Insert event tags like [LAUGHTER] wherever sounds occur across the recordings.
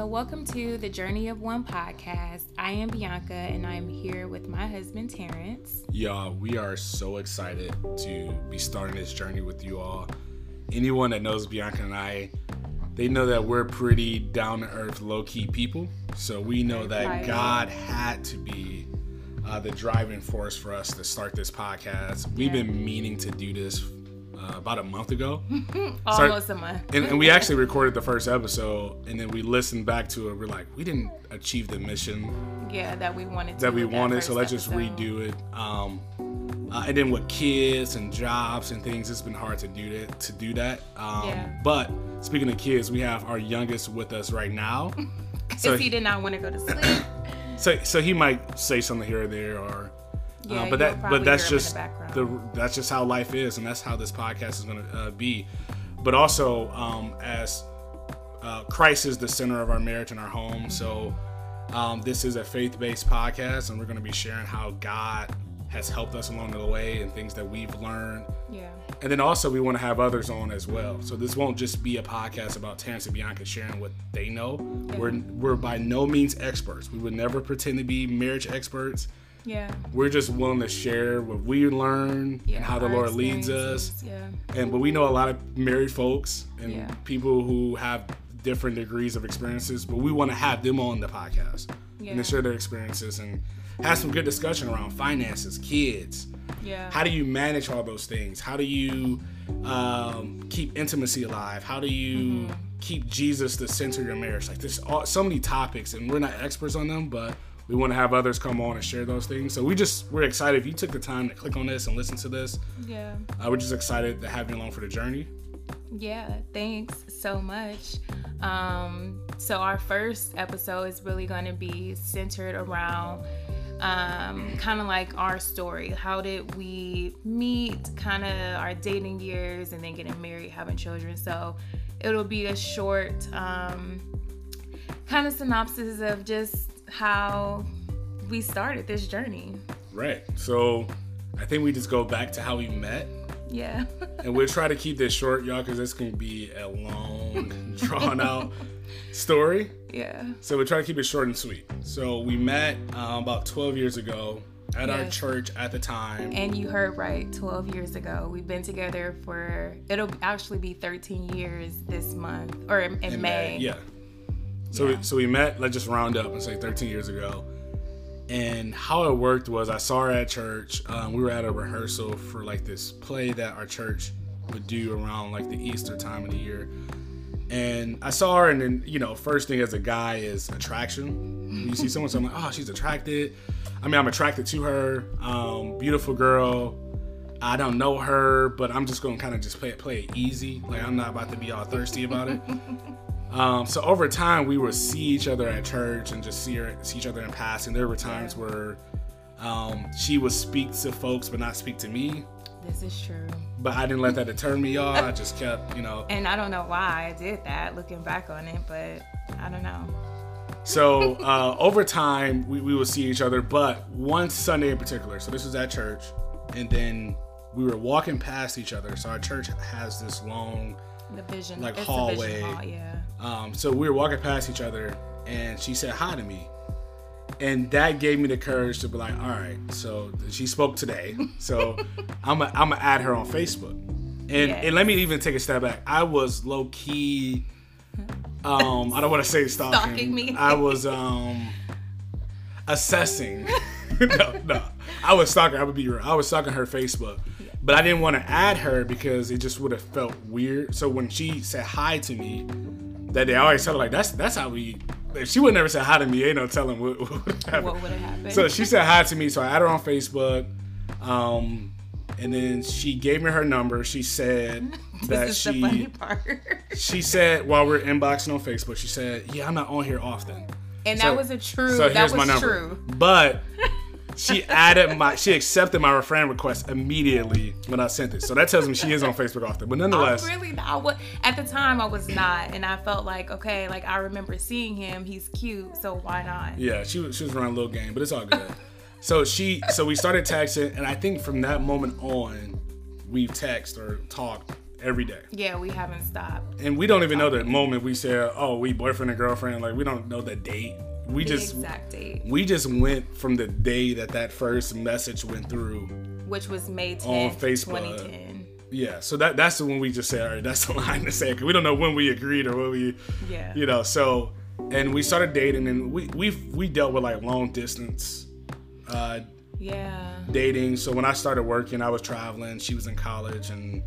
So, welcome to the Journey of One podcast. I am Bianca and I'm here with my husband, Terrence. Y'all, we are so excited to be starting this journey with you all. Anyone that knows Bianca and I, they know that we're pretty down to earth, low key people. So, we know that God had to be uh, the driving force for us to start this podcast. We've Yeah. been meaning to do this uh, about a month ago. [LAUGHS] Almost a month. and, and we actually recorded the first episode and then we listened back to it. We're like, we didn't achieve the mission yeah, that we wanted to. that we wanted, so let's just redo it. Um, uh, and then with kids and jobs and things, it's been hard to do that. To do that. Um, Yeah. But speaking of kids, we have our youngest with us right now. [LAUGHS] Because so, he did not want to go to [COUGHS] sleep. [COUGHS] so so he might say something here or there, or Yeah, uh, but that but that's hear him in just the that's just how life is, and that's how this podcast is going to uh, be. But also, um, as uh, Christ is the center of our marriage and our home, so um, this is a faith-based podcast, and we're going to be sharing how God has helped us along the way and things that we've learned. Yeah. And then also we want to have others on as well. So this won't just be a podcast about Terrence and Bianca sharing what they know. We're we're by no means experts. We would never pretend to be marriage experts. Yeah. We're just willing to share what we learn Yeah. and how the Lord leads us. Yeah. And but we know a lot of married folks and Yeah. people who have different degrees of experiences, but we want to have them on the podcast Yeah. and to share their experiences and have some good discussion around finances, kids, Yeah. how do you manage all those things how do you um, keep intimacy alive how do you keep jesus the center of your marriage like there's all, so many topics and we're not experts on them but we want to have others come on and share those things so we just we're excited if you took the time to click on this and listen to this yeah. uh, we're just excited to have you along for the journey Yeah, thanks so much. Um, so our first episode is really going to be centered around um, kind of like our story. How did we meet? Kind of our dating years, and then getting married, having children. So it'll be a short um, kind of synopsis of just how we started this journey. right so i think we just go back to how we met Yeah. [LAUGHS] and we'll try to keep this short y'all because this can be a long [LAUGHS] drawn out story yeah. So we try to keep it short and sweet. So we met um, about 12 years ago at our church at the time. And you heard right, 12 years ago. We've been together for, it'll actually be 13 years this month, or in, in, May. Yeah. So Yeah. We, so we met. Let's just round up and say 13 years ago. And how it worked was I saw her at church. Um, we were at a rehearsal for like this play that our church would do around like the Easter time of the year. And I saw her, and then you know, first thing as a guy is attraction. You see [LAUGHS] someone, so I'm like, oh, she's attracted. I mean, I'm attracted to her. Um, beautiful girl. I don't know her, but I'm just gonna kind of just play it, play it easy. Like I'm not about to be all thirsty about it. [LAUGHS] Um, so over time, we would see each other at church and just see her, see each other in passing. There were times where um, she would speak to folks, but not speak to me. This is true. But I didn't let that deter me, y'all. I just kept, you know. And I don't know why I did that looking back on it, but I don't know. So [LAUGHS] uh, over time, we, we would see each other. But one Sunday in particular, so this was at church, and then we were walking past each other. So our church has this long The vision, Like it's a hallway. vision hall, yeah. Um, so we were walking past each other, and she said hi to me, and that gave me the courage to be like, all right. So she spoke today, [LAUGHS] so I'm gonna I'm gonna add her on Facebook, and Yes. and let me even take a step back. I was low key. Um, I don't want to say [LAUGHS] stalking. Stalking me. I was um assessing. [LAUGHS] no, no, I was stalking. I would be real. I was stalking her Facebook, but I didn't want to add her because it just would have felt weird. So when she said hi to me, that day, I always tell her like that's that's how we. If she would never say hi to me, ain't no telling what, what would happen. What would have happened? So she said hi to me, so I added her on Facebook. Um, and then she gave me her number. She said [LAUGHS] that this is the funny she part. [LAUGHS] she said while we are inboxing on Facebook, she said, "Yeah, I'm not on here often." and So- that was a true, So that here's was my number. true. But [LAUGHS] she added my, she accepted my friend request immediately when I sent it. So that tells me she is on Facebook often. But nonetheless, I really, I was, at the time I was not, and I felt like, okay, like I remember seeing him, he's cute, so why not? yeah, she was she was running a little game, but it's all good. so she, so we started texting, and I think from that moment on, we've texted or talked every day. Yeah, we haven't stopped. And we don't even know the moment we said, "Oh, we boyfriend and girlfriend." Like we don't know the date. We The just exact date, we just went from the day that that first message went through. which was May 10th, On Facebook. 2010. Yeah, so that that's the when we just say, "All right, that's the [LAUGHS] line to say." Cause we don't know when we agreed or when we, Yeah. you know. So, and we started dating, and we we we dealt with like long distance uh, Yeah. dating. So when I started working, I was traveling. She was in college, and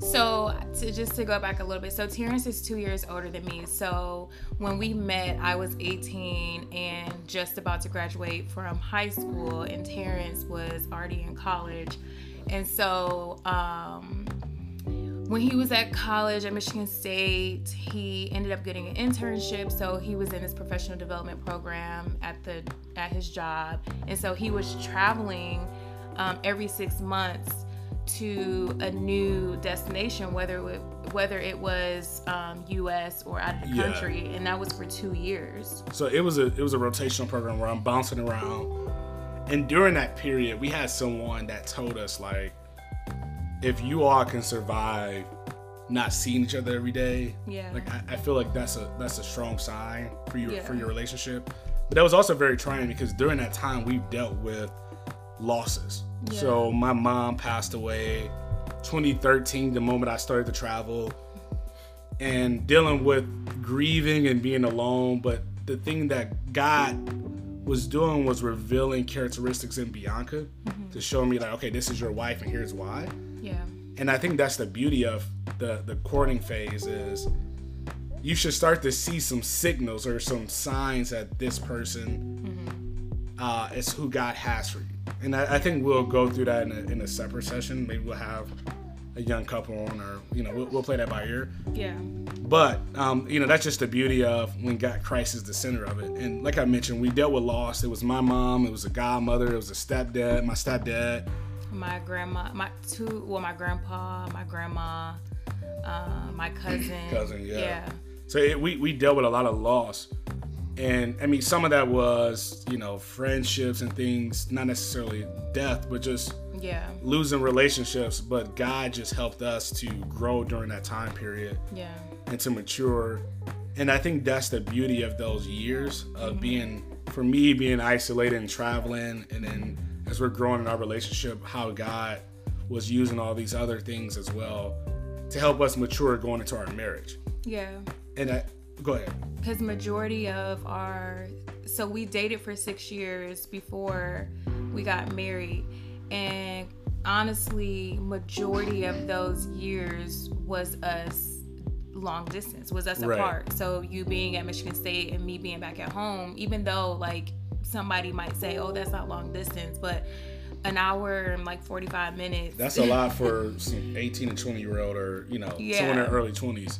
So to just to go back a little bit, so Terrence is two years older than me. So when we met, I was 18 and just about to graduate from high school, and Terrence was already in college. And so um, when he was at college at Michigan State, he ended up getting an internship. So he was in his professional development program at the at his job, and so he was traveling um, every six months to a new destination, whether it, whether it was um, U.S. or out of the Yeah. country, and that was for two years. so it was a it was a rotational program where I'm bouncing around. And during that period, we had someone that told us like, if you all can survive not seeing each other every day, Yeah. like I, I feel like that's a that's a strong sign for your for your relationship. But that was also very trying because during that time we've dealt with losses. Yeah. So my mom passed away 2013, the moment I started to travel, and dealing with grieving and being alone. But the thing that God was doing was revealing characteristics in Bianca to show me like, okay, this is your wife, and here's why Yeah. and I think that's the beauty of the the courting phase is you should start to see some signals or some signs that this person uh, is who God has for you. And I, I think we'll go through that in a, in a separate session. Maybe we'll have a young couple on, or you know, we'll, we'll play that by ear. Yeah. But um, you know, that's just the beauty of when God Christ is the center of it. And like I mentioned, we dealt with loss. It was my mom. It was a godmother. It was a stepdad. My stepdad. my grandma, my two, well, my grandpa, my grandma, uh, my cousin. Cousin, yeah. Yeah. So it, we we dealt with a lot of loss, and I mean some of that was you know friendships and things, not necessarily death, but just Yeah. losing relationships. But God just helped us to grow during that time period Yeah. and to mature, and I think that's the beauty of those years of mm-hmm. being for me being isolated and traveling, and then as we're growing in our relationship, how God was using all these other things as well to help us mature going into our marriage. Yeah. And I, go ahead. because majority of our so we dated for six years before we got married and honestly majority of those years was us long distance was us Right. apart so you being at michigan state and me being back at home even though like somebody might say oh that's not long distance but an hour and like 45 minutes That's a lot [LAUGHS] for 18 and 20 year old or, you know, Yeah. someone in their early 20s.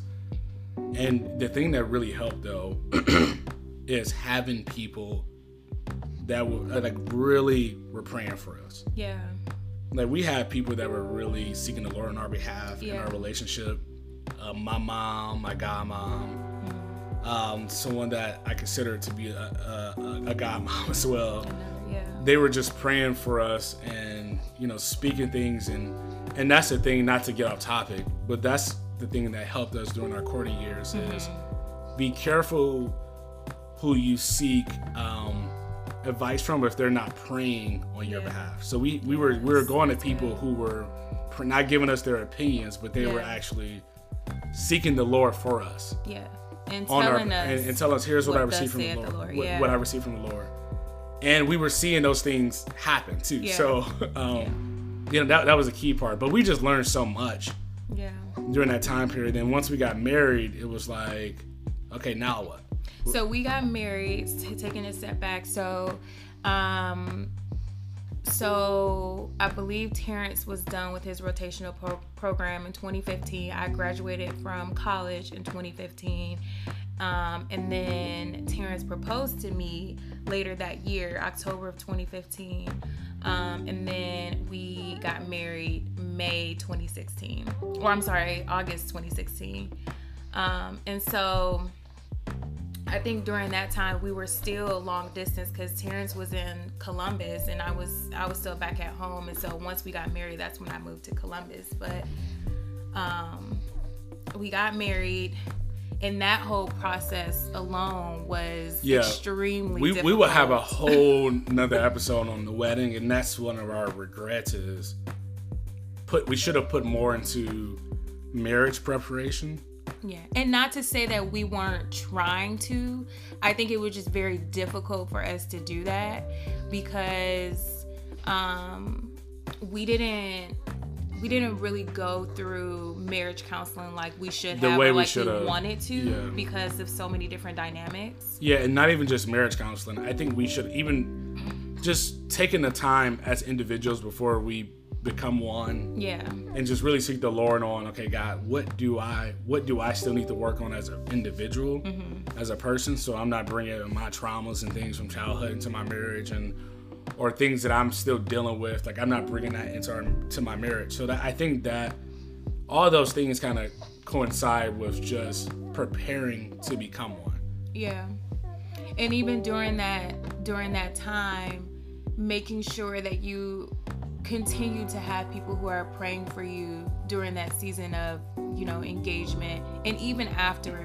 And the thing that really helped though [CLEARS THROAT] is having people that were like really were praying for us. yeah Like we had people that were really seeking the Lord on our behalf in our relationship. Uh, my mom, my godmom, Mm-hmm. um, someone that I consider to be a, a, a godmom [LAUGHS] as well. yeah they were just praying for us and you know speaking things and and that's the thing not to get off topic but that's the thing that helped us during our courting years is be careful who you seek um, advice from if they're not praying on your Yeah. behalf. So we we were we were going to people who were pr- not giving us their opinions but they were actually seeking the lord for us. Yeah. And on our telling us and, and tell us here's what, what I received from the Lord, the Lord, What, yeah. what I received from the Lord, and we were seeing those things happen too. Yeah. So, [LAUGHS] um, you know that that was a key part. But we just learned so much yeah during that time period. Then once we got married, it was like, okay, now what? So we got married, t- taking a step back. So, um, so I believe Terrence was done with his rotational pro- program in 2015. I graduated from college in 2015. Um, and then Terrence proposed to me later that year, October of 2015. Um, and then we got married May 2016. Or I'm sorry, August 2016. Um, and so I think during that time we were still long distance because Terrence was in Columbus and I was I was still back at home. And so once we got married, that's when I moved to Columbus. But um, we got married and that whole process alone was Yeah. extremely we, difficult. we will have a whole [LAUGHS] another episode on the wedding and that's one of our regrets is put we should have put more into marriage preparation Yeah, and not to say that we weren't trying to. I think it was just very difficult for us to do that because um, we didn't we didn't really go through marriage counseling like we should The have way or we like we should've. wanted to Yeah. because of so many different dynamics. yeah and not even just marriage counseling i think we should even just taking the time as individuals before we become one Yeah, and just really seek the lord on okay god what do i what do i still need to work on as an individual mm-hmm. as a person so i'm not bringing my traumas and things from childhood into my marriage and or things that i'm still dealing with like i'm not bringing that into our, to my marriage. So that i think that all those things kind of coincide with just preparing to become one. Yeah, and even during that during that time, making sure that you continue to have people who are praying for you during that season of you know engagement and even after.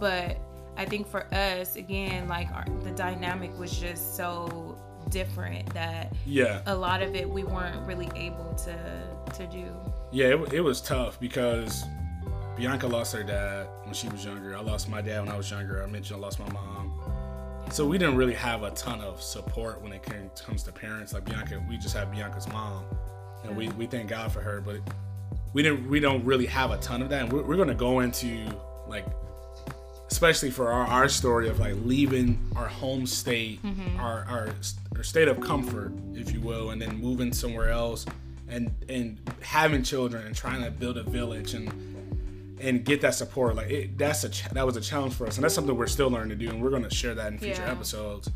But i think for us again like our, the dynamic was just so different that yeah a lot of it we weren't really able to to do Yeah, it, it was tough because Bianca lost her dad when she was younger. I lost my dad when I was younger. I mentioned I lost my mom. So we didn't really have a ton of support when it came, comes to parents. Like Bianca, we just had Bianca's mom, and we, we thank God for her. But we didn't we don't really have a ton of that. And we're, we're going to go into like, especially for our, our story of like leaving our home state, mm-hmm. our, our our state of comfort, if you will, and then moving somewhere else, and and having children and trying to build a village and and get that support. Like it, that's a ch- that was a challenge for us, and that's something we're still learning to do, and we're going to share that in future Yeah. episodes.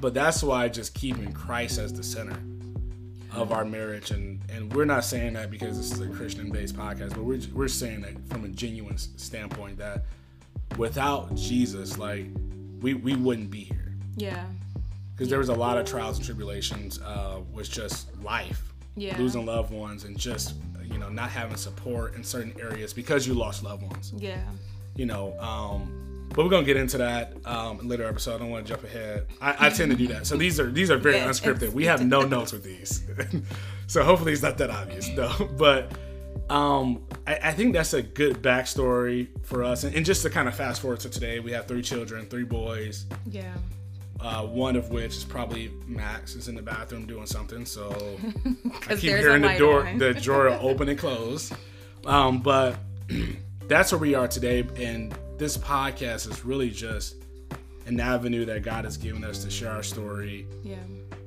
But that's why just keeping Christ as the center of our marriage, and and we're not saying that because this is a Christian based podcast, but we're we're saying that from a genuine standpoint that without Jesus, like we we wouldn't be here yeah because there was a lot of trials and tribulations uh, with just life, Yeah. losing loved ones, and just you know not having support in certain areas because you lost loved ones. yeah You know, um, but we're gonna get into that um, in later episode. I don't want to jump ahead. I, I tend to do that. So these are these are very Yeah, unscripted. We have no notes with these, [LAUGHS] so hopefully it's not that obvious. No, [LAUGHS] but um, I, I think that's a good backstory for us. And, and just to kind of fast forward to today, we have three children, three boys yeah uh, one of which is probably Max is in the bathroom doing something. So [LAUGHS] I keep hearing the door, on. the drawer [LAUGHS] open and close. Um, but [CLEARS THROAT] that's where we are today, and this podcast is really just an avenue that God has given us to share our story yeah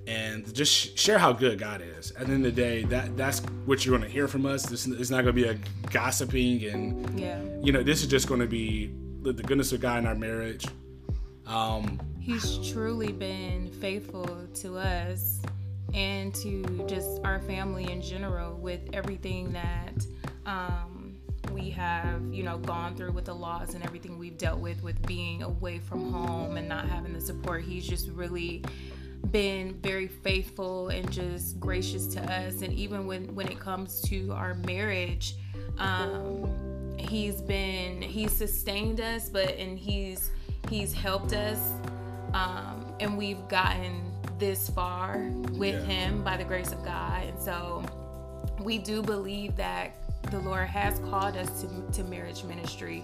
and just sh- share how good God is. At the end of the day, that that's what you're going to hear from us. This is not going to be a gossiping and yeah you know this is just going to be the, goodness of God in our marriage. Um, He's truly been faithful to us and to just our family in general with everything that um, we have, you know, gone through with the loss and everything we've dealt with with being away from home and not having the support. He's just really been very faithful and just gracious to us. And even when when it comes to our marriage um he's been he's sustained us but and he's he's helped us um and we've gotten this far with Yeah. him by the grace of god. And so we do believe that the lord has called us to, to marriage ministry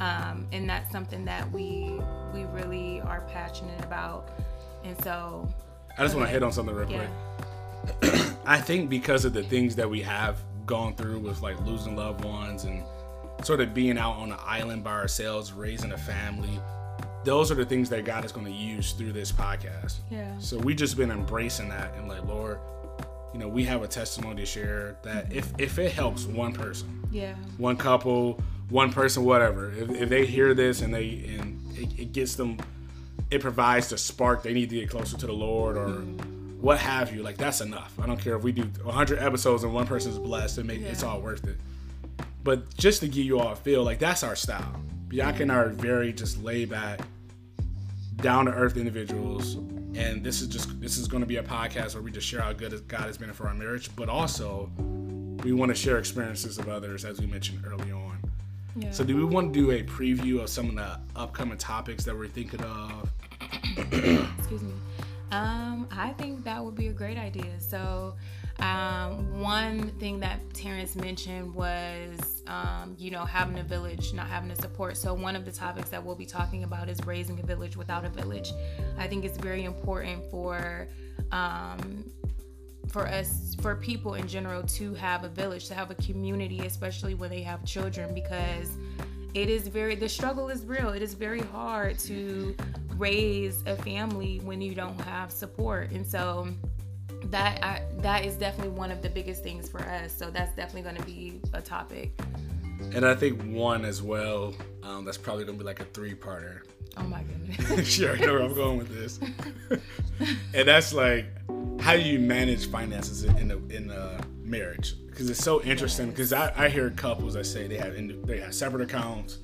um and that's something that we we really are passionate about and so I just want to hit on something real yeah quick. [CLEARS THROAT] I think because of the things that we have gone through with like losing loved ones and sort of being out on an island by ourselves, raising a family, those are the things that God is going to use through this podcast. yeah So we just been embracing that and like, Lord, you know, we have a testimony to share that if if it helps one person, yeah one couple, one person, whatever, if, if they hear this and they and it, it gets them, it provides the spark they need to get closer to the Lord or what have you. Like that's enough. I don't care if we do 100 episodes and one person's blessed. It make it's all worth it. But just to give you all a feel, like that's our style. Bianca and I are very just laid back, down to earth individuals. And this is just this is going to be a podcast where we just share how good God has been for our marriage, but also we want to share experiences of others, as we mentioned early on. Yeah. So, do we want to do a preview of some of the upcoming topics that we're thinking of? [COUGHS] Excuse me. Um, I think that would be a great idea. So, um, one thing that Terrence mentioned was, um, you know, having a village, not having a support. So, one of the topics that we'll be talking about is raising a village without a village. I think it's very important for um, for us for people in general to have a village to have a community especially when they have children because it is very the struggle is real it is very hard to raise a family when you don't have support. And so that I, that is definitely one of the biggest things for us. So that's definitely going to be a topic. And i think one as well um, that's probably going to be like a three-parter. Oh my goodness. [LAUGHS] Sure i know where i'm going with this. [LAUGHS] And that's like how do you manage finances in a in a marriage? Because it's so interesting. Because I, I hear couples that say they have they have separate accounts,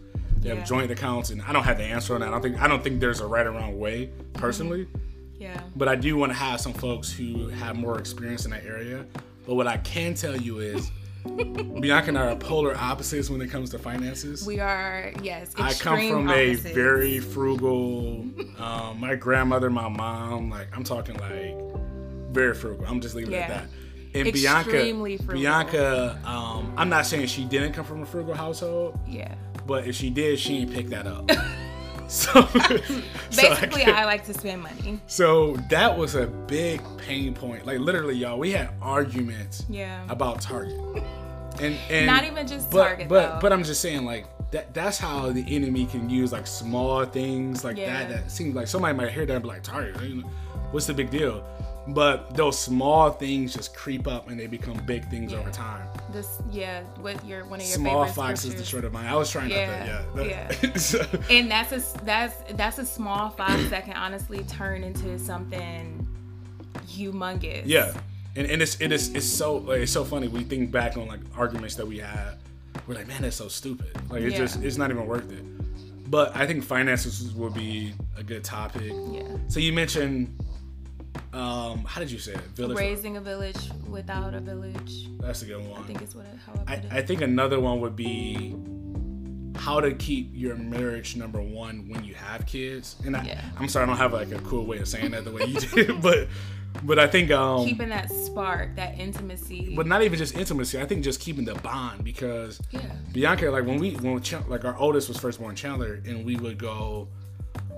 they have joint accounts, and I don't have the answer on that. I don't think I don't think there's a right or wrong way personally. Mm-hmm. Yeah. But I do want to have some folks who have more experience in that area. But what I can tell you is. [LAUGHS] Bianca and I are polar opposites when it comes to finances. We are, yes. I come from opposites. a very frugal. [LAUGHS] Um, my grandmother, my mom, like I'm talking like very frugal. I'm just leaving yeah. it at that. And Extremely Bianca, frugal. Bianca, um, I'm not saying she didn't come from a frugal household. Yeah. But if she did, she didn't pick that up. [LAUGHS] so basically, [LAUGHS] so I, I, like to spend money. So that was a big pain point. Like literally, y'all, we had arguments. Yeah. About Target. [LAUGHS] And, and not even just but, Target. But though. but I'm just saying like that that's how the enemy can use like small things like yeah. that that seems like somebody might hear that and be like Target. What's the big deal? but those small things just creep up and they become big things yeah. over time. This, yeah, with your one of your small fox is the short of mine. I was trying yeah, to, yeah, yeah. [LAUGHS] so. And that's a that's that's a small fox that can honestly turn into something humongous. Yeah, and and it's it is it's so like, it's so funny. We think back on like arguments that we had. We're like, man, that's so stupid. Like it's yeah. just it's not even worth it. But I think finances would be a good topic. Yeah. So you mentioned um, how did you say it? Village. Raising a village without a village. That's a good one. I think it's what how I, I, I think another one would be how to keep your marriage number one when you have kids. And I, yeah. I'm sorry, I don't have like a cool way of saying that the way you [LAUGHS] did, but but I think um, keeping that spark, that intimacy. But not even just intimacy. I think just keeping the bond because yeah. Bianca, like when we when like our oldest was first born Chandler, and we would go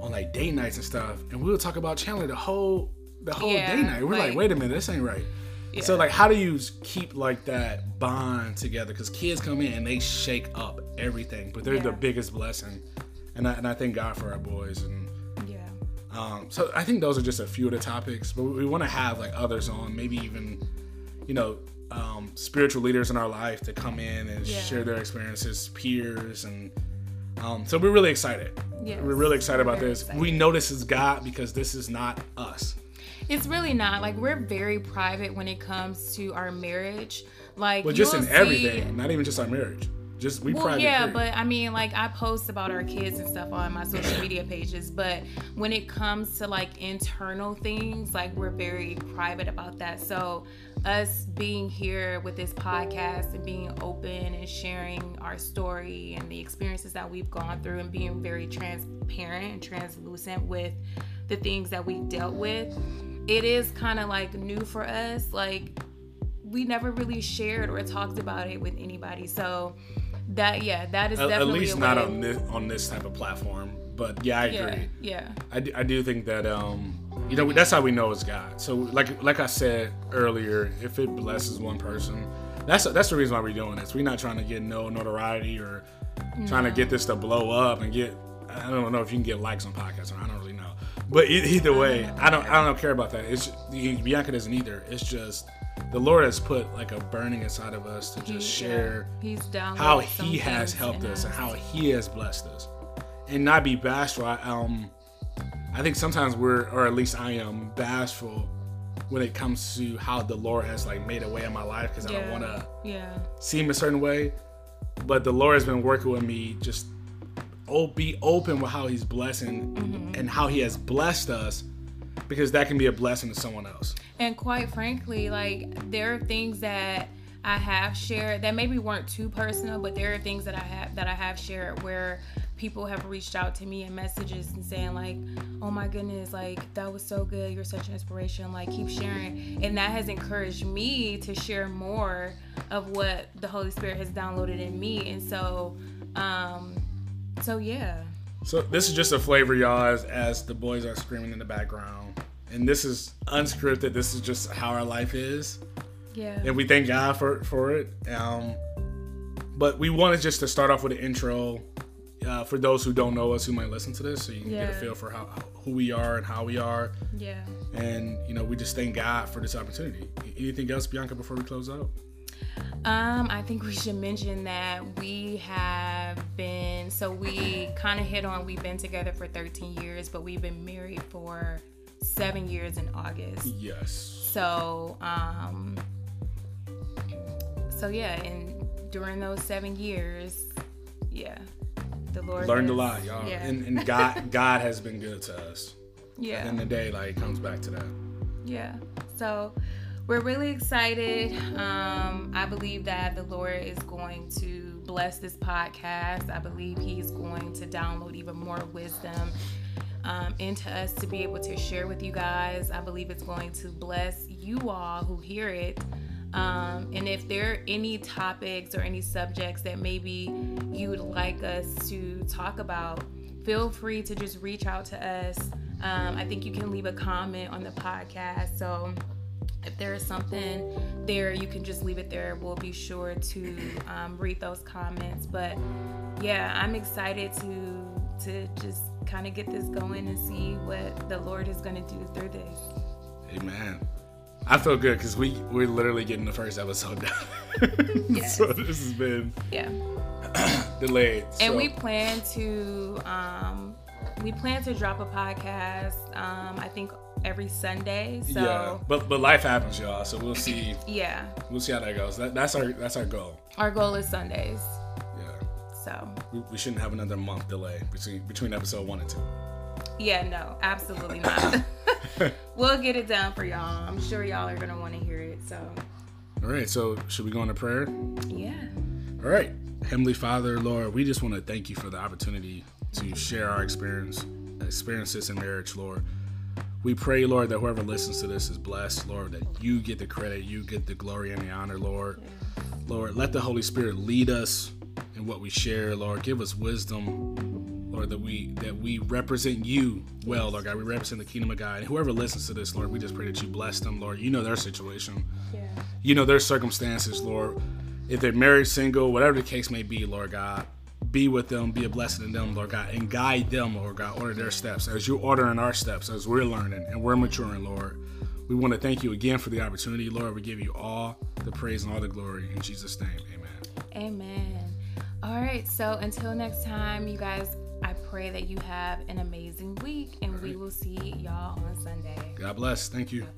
on like date nights and stuff, and we would talk about Chandler the whole the whole yeah, day night. We're like, like, wait a minute, this ain't right. Yeah. So like, how do you keep like that bond together? Because kids come in and they shake up everything, but they're yeah. the biggest blessing, and I, and I thank God for our boys and. Yeah. Um, so I think those are just a few of the topics, but we want to have like others on, maybe even, you know, um, spiritual leaders in our life to come in and yeah. share their experiences, peers, and um, so we're really excited. Yes, we're really excited about this. Excited. We know this is God because this is not us. It's really not. Like we're very private when it comes to our marriage. Like Well just in see, everything, not even just our marriage. Just we well, private. Yeah, period. but I mean like I post about our kids and stuff on my social [COUGHS] media pages, but when it comes to like internal things, like we're very private about that. So us being here with this podcast and being open and sharing our story and the experiences that we've gone through and being very transparent and translucent with the things that we dealt with it is kind of like new for us. Like we never really shared or talked about it with anybody. So that yeah, that is definitely at least not on this on this type of platform. But yeah, I agree. Yeah, yeah. I, do, I do think that um you know that's how we know it's God. So like like I said earlier, if it blesses one person, that's that's the reason why we're doing this. We're not trying to get no notoriety or trying to get this to blow up and get. I don't know if you can get likes on podcasts. Or I don't really know. But either way, I don't I don't care about that. It's Bianca doesn't either. It's just the Lord has put like a burning inside of us to just he, share yeah, he's down how He has helped us and how He has blessed us, and not be bashful. I, um, I think sometimes we're, or at least I am, bashful when it comes to how the Lord has like made a way in my life because yeah, I don't want to yeah. seem a certain way. But the Lord has been working with me just be open with how he's blessing mm-hmm. and how he has blessed us because that can be a blessing to someone else. And quite frankly, like there are things that I have shared that maybe weren't too personal, but there are things that I have that I have shared where people have reached out to me in messages and saying like, "Oh my goodness, like that was so good. You're such an inspiration. Like keep sharing." And that has encouraged me to share more of what the Holy Spirit has downloaded in me. And so um so yeah. So this is just a flavor, y'all, as, as the boys are screaming in the background. And this is unscripted. This is just how our life is. Yeah. And we thank God for for it. Um, but we wanted just to start off with an intro uh, for those who don't know us who might listen to this, so you can get a feel for how who we are and how we are. Yeah. And you know, we just thank God for this opportunity. Anything else, Bianca, before we close out? Um, I think we should mention that we have been so we kind of hit on we've been together for 13 years, but we've been married for seven years in August. Yes. So, um, so yeah, and during those seven years, yeah, the Lord Learned a lot, y'all. Yeah, And, and God [LAUGHS] God has been good to us. Yeah, And the day, like it comes back to that. yeah. So we're really excited. Um, I believe that the Lord is going to bless this podcast. I believe He's going to download even more wisdom um, into us to be able to share with you guys. I believe it's going to bless you all who hear it. Um, and if there are any topics or any subjects that maybe you would like us to talk about, feel free to just reach out to us. Um, I think you can leave a comment on the podcast. So if there is something there, you can just leave it there. We'll be sure to um, read those comments. But yeah, I'm excited to to just kind of get this going and see what the Lord is going to do through this. Amen. I feel good because we we're literally getting the first episode done. [LAUGHS] Yes. so this has been Yeah. [CLEARS THROAT] delayed. and so- we plan to um we plan to drop a podcast um i think every sunday so yeah, but but life happens, y'all. So we'll see. yeah, We'll see how that goes. That, that's our that's our goal. our goal is sundays Yeah, so we, we shouldn't have another month delay between between episode one and two. yeah no absolutely not [LAUGHS] [LAUGHS] we'll get it done for y'all i'm sure y'all are gonna want to hear it so All right. So should we go into prayer? yeah All right. Heavenly Father, Lord, we just want to thank you for the opportunity to share our experience experiences in marriage, Lord. We pray, Lord, that whoever listens to this is blessed, Lord, that you get the credit, you get the glory and the honor, Lord. Lord, let the Holy Spirit lead us in what we share, Lord. Give us wisdom, Lord, that we that we represent you well, Lord God. We represent the kingdom of God. And whoever listens to this, Lord, we just pray that you bless them, Lord. You know their situation yeah you know their circumstances, Lord. If they're married, single, whatever the case may be, Lord God, be with them, be a blessing in them, Lord God, and guide them, Lord God. Order their steps as you're ordering our steps, as we're learning and we're maturing, Lord. We want to thank you again for the opportunity, Lord. We give you all the praise and all the glory in Jesus' name. Amen. amen all right so until next time you guys i pray that you have an amazing week and we will see y'all on sunday God bless. Thank you. God